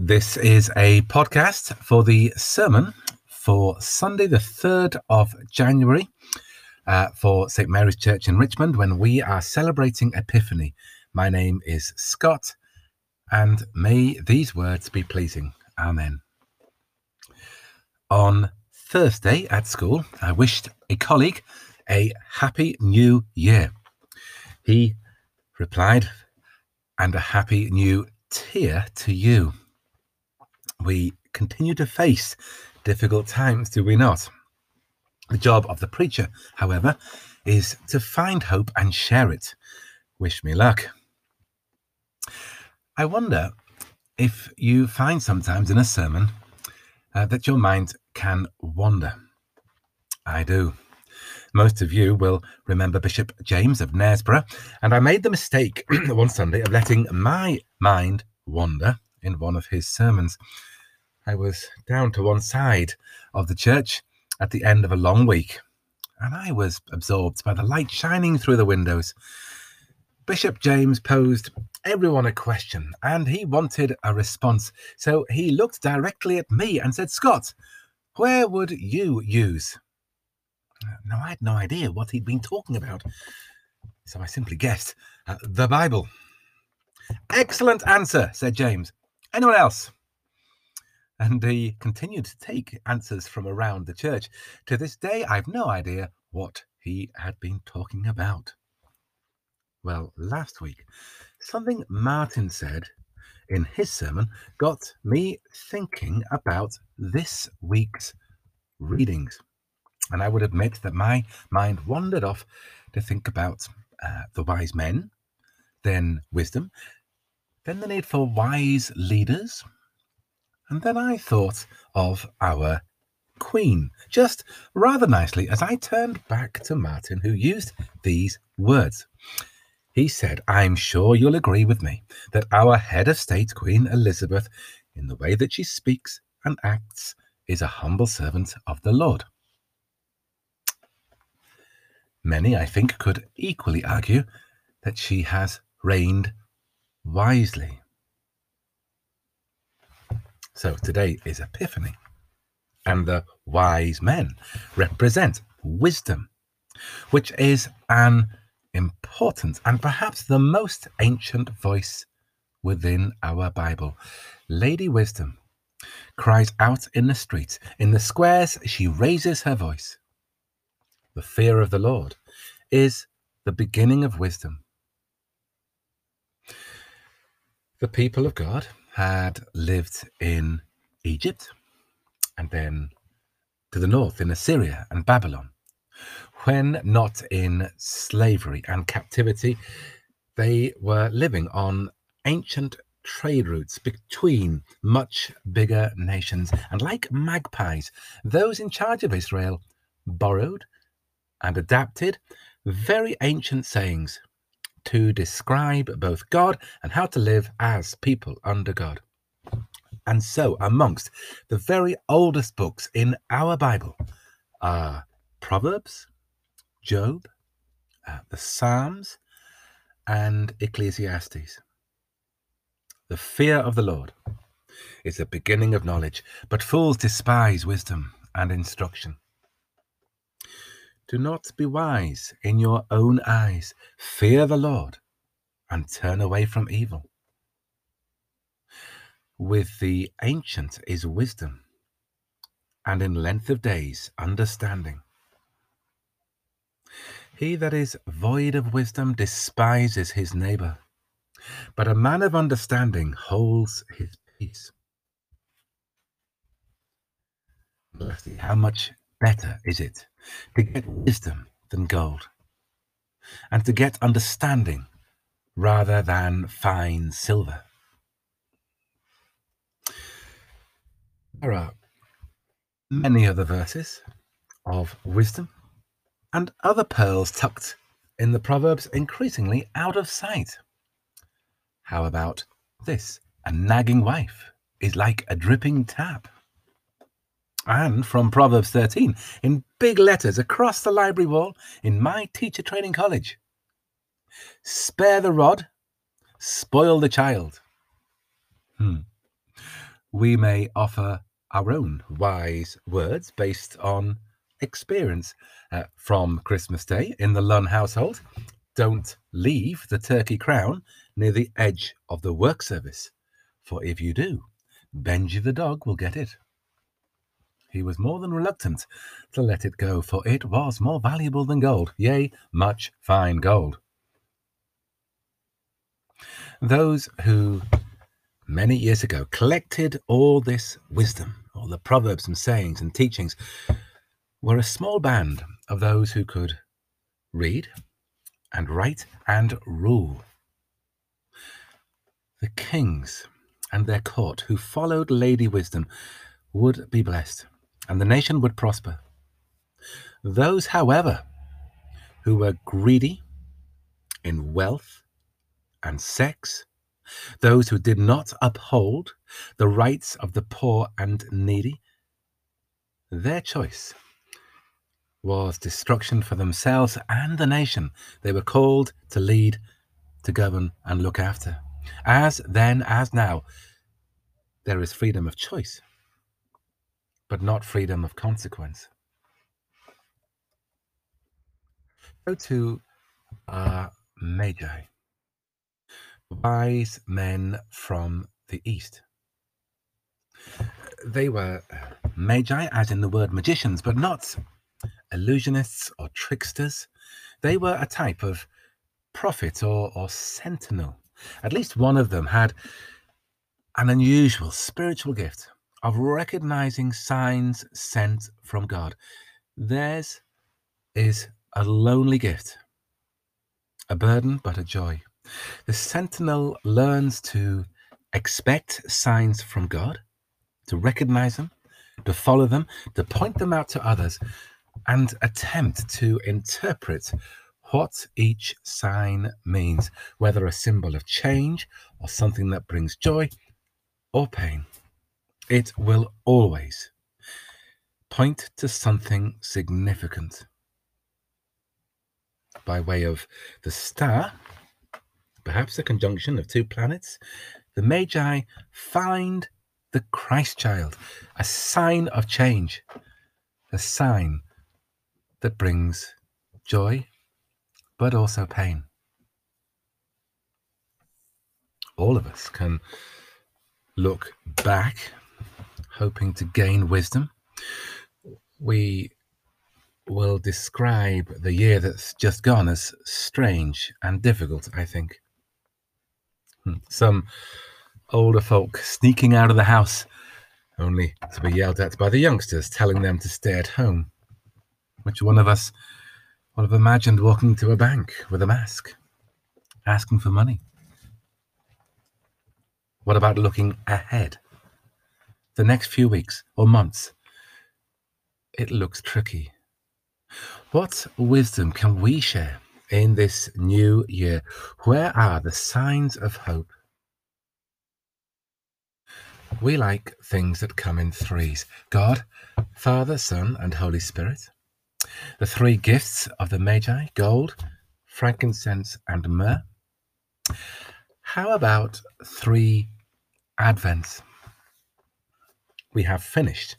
This is a podcast for the sermon for Sunday, the 3rd of January, uh, for St. Mary's Church in Richmond, when we are celebrating Epiphany. My name is Scott, and may these words be pleasing. Amen. On Thursday at school, I wished a colleague a happy new year. He replied, and a happy new tear to you. We continue to face difficult times, do we not? The job of the preacher, however, is to find hope and share it. Wish me luck. I wonder if you find sometimes in a sermon uh, that your mind can wander. I do. Most of you will remember Bishop James of Knaresborough, and I made the mistake one Sunday of letting my mind wander in one of his sermons. I was down to one side of the church at the end of a long week, and I was absorbed by the light shining through the windows. Bishop James posed everyone a question, and he wanted a response. So he looked directly at me and said, Scott, where would you use now, I had no idea what he'd been talking about, so I simply guessed uh, the Bible. Excellent answer, said James. Anyone else? And he continued to take answers from around the church. To this day, I've no idea what he had been talking about. Well, last week, something Martin said in his sermon got me thinking about this week's readings. And I would admit that my mind wandered off to think about uh, the wise men, then wisdom, then the need for wise leaders, and then I thought of our Queen, just rather nicely as I turned back to Martin, who used these words. He said, I'm sure you'll agree with me that our head of state, Queen Elizabeth, in the way that she speaks and acts, is a humble servant of the Lord. Many, I think, could equally argue that she has reigned wisely. So today is Epiphany, and the wise men represent wisdom, which is an important and perhaps the most ancient voice within our Bible. Lady Wisdom cries out in the streets, in the squares, she raises her voice the fear of the Lord, is the beginning of wisdom. The people of God had lived in Egypt and then to the north in Assyria and Babylon. When not in slavery and captivity, they were living on ancient trade routes between much bigger nations. And like magpies, those in charge of Israel borrowed and adapted very ancient sayings to describe both God and how to live as people under God. And so, amongst the very oldest books in our Bible are Proverbs, Job, uh, the Psalms, and Ecclesiastes. The fear of the Lord is the beginning of knowledge, but fools despise wisdom and instruction. Do not be wise in your own eyes. Fear the Lord and turn away from evil. With the ancient is wisdom, and in length of days understanding. He that is void of wisdom despises his neighbor, but a man of understanding holds his peace. How much better is it to get wisdom than gold, and to get understanding rather than fine silver. There are many other verses of wisdom and other pearls tucked in the Proverbs increasingly out of sight. How about this? A nagging wife is like a dripping tap and from Proverbs 13 in big letters across the library wall in my teacher training college. Spare the rod, spoil the child. Hmm. we may offer our own wise words based on experience uh, from Christmas Day in the Lunn household. Don't leave the turkey crown near the edge of the work service, for if you do, Benji the dog will get it. He was more than reluctant to let it go, for it was more valuable than gold, yea, much fine gold. Those who many years ago collected all this wisdom, all the proverbs and sayings and teachings, were a small band of those who could read and write and rule. The kings and their court who followed Lady Wisdom would be blessed, and the nation would prosper. Those, however, who were greedy in wealth and sex, those who did not uphold the rights of the poor and needy, their choice was destruction for themselves and the nation they were called to lead, to govern, and look after. As then, as now, there is freedom of choice, but not freedom of consequence. Go to uh, Magi, wise men from the East. They were Magi, as in the word magicians, but not illusionists or tricksters. They were a type of prophet or, or sentinel. At least one of them had an unusual spiritual gift of recognizing signs sent from God. Theirs is a lonely gift, a burden, but a joy. The sentinel learns to expect signs from God, to recognize them, to follow them, to point them out to others, and attempt to interpret what each sign means, whether a symbol of change or something that brings joy or pain. It will always point to something significant. By way of the star, perhaps a conjunction of two planets, the Magi find the Christ child, a sign of change, a sign that brings joy, but also pain. All of us can look back, hoping to gain wisdom. We will describe the year that's just gone as strange and difficult, I think. Hmm. Some older folk sneaking out of the house, only to be yelled at by the youngsters telling them to stay at home. Which one of us would have imagined walking to a bank with a mask, asking for money? What about looking ahead? The next few weeks or months? It looks tricky. What wisdom can we share in this new year? Where are the signs of hope? We like things that come in threes God, Father, Son, and Holy Spirit. The three gifts of the Magi gold, frankincense, and myrrh. How about three Advents? We have finished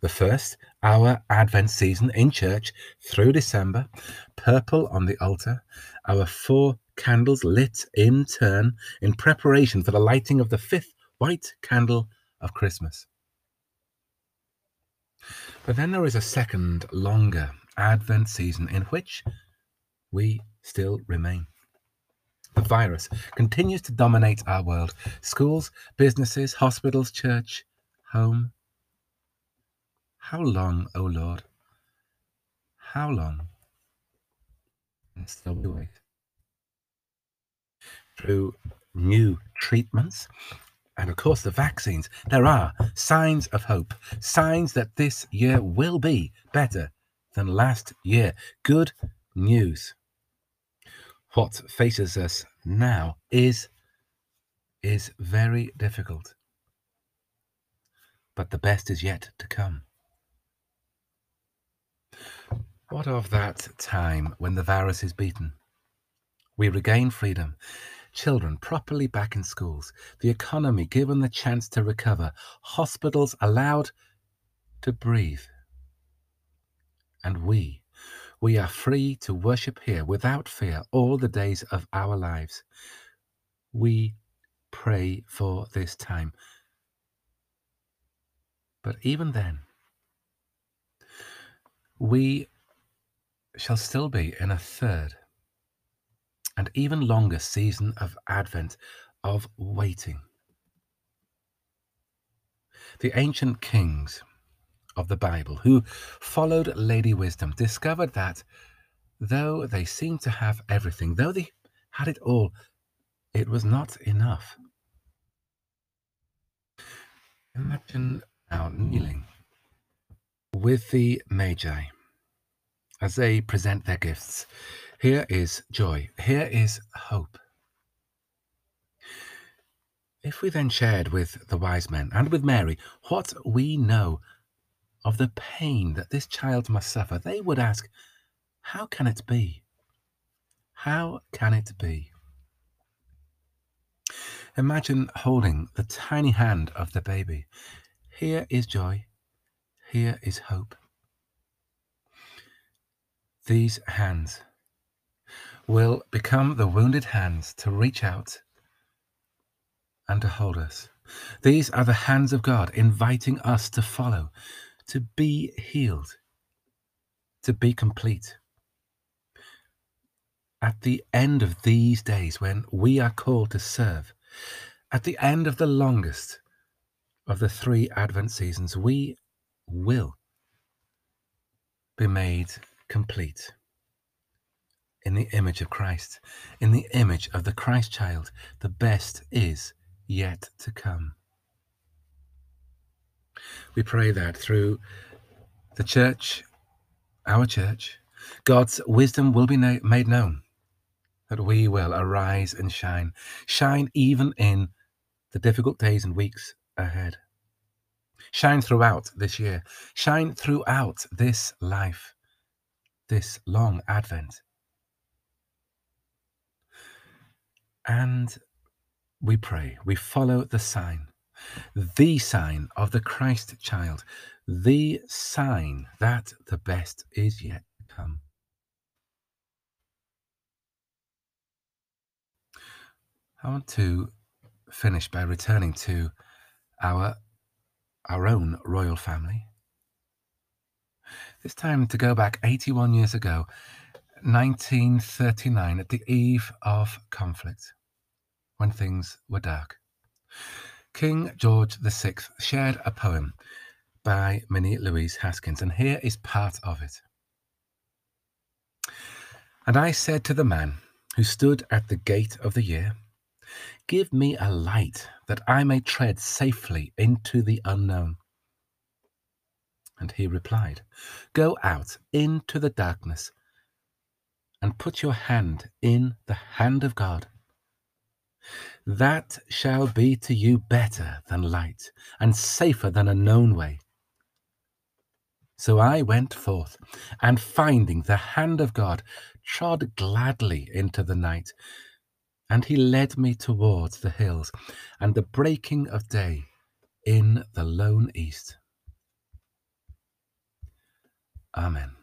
the first, our Advent season in church through December, purple on the altar, our four candles lit in turn in preparation for the lighting of the fifth white candle of Christmas. But then there is a second, longer Advent season in which we still remain. The virus continues to dominate our world. Schools, businesses, hospitals, church, home. How long, O Lord? How long? And still we wait. Through new treatments and of course the vaccines, there are signs of hope, signs that this year will be better than last year. Good news. What faces us now is is very difficult. But the best is yet to come. What of that time when the virus is beaten? We regain freedom children properly back in schools, the economy given the chance to recover, hospitals allowed to breathe. And we, we are free to worship here without fear all the days of our lives. We pray for this time. But even then, we shall still be in a third and even longer season of Advent, of waiting. The ancient kings of the Bible who followed Lady Wisdom discovered that though they seemed to have everything, though they had it all, it was not enough. Imagine now kneeling with the Magi as they present their gifts. Here is joy, here is hope. If we then shared with the wise men and with Mary what we know of the pain that this child must suffer, they would ask, How can it be? How can it be? Imagine holding the tiny hand of the baby. Here is joy, here is hope. These hands will become the wounded hands to reach out and to hold us. These are the hands of God inviting us to follow, to be healed, to be complete. At the end of these days, when we are called to serve, at the end of the longest of the three Advent seasons, we will be made complete in the image of Christ, in the image of the Christ child. The best is yet to come. We pray that through the church, our church, God's wisdom will be made known, that we will arise and shine, shine even in the difficult days and weeks ahead. Shine throughout this year, shine throughout this life this long Advent. And we pray, we follow the sign, the sign of the Christ child, the sign that the best is yet to come. I want to finish by returning to our our own royal family This time to go back 81 years ago, 1939, at the eve of conflict, when things were dark. King George VI shared a poem by Minnie Louise Haskins, and here is part of it. And I said to the man who stood at the gate of the year, Give me a light that I may tread safely into the unknown. And he replied, Go out into the darkness and put your hand in the hand of God. That shall be to you better than light and safer than a known way. So I went forth, and finding the hand of God, trod gladly into the night. And he led me towards the hills and the breaking of day in the lone east. Amen.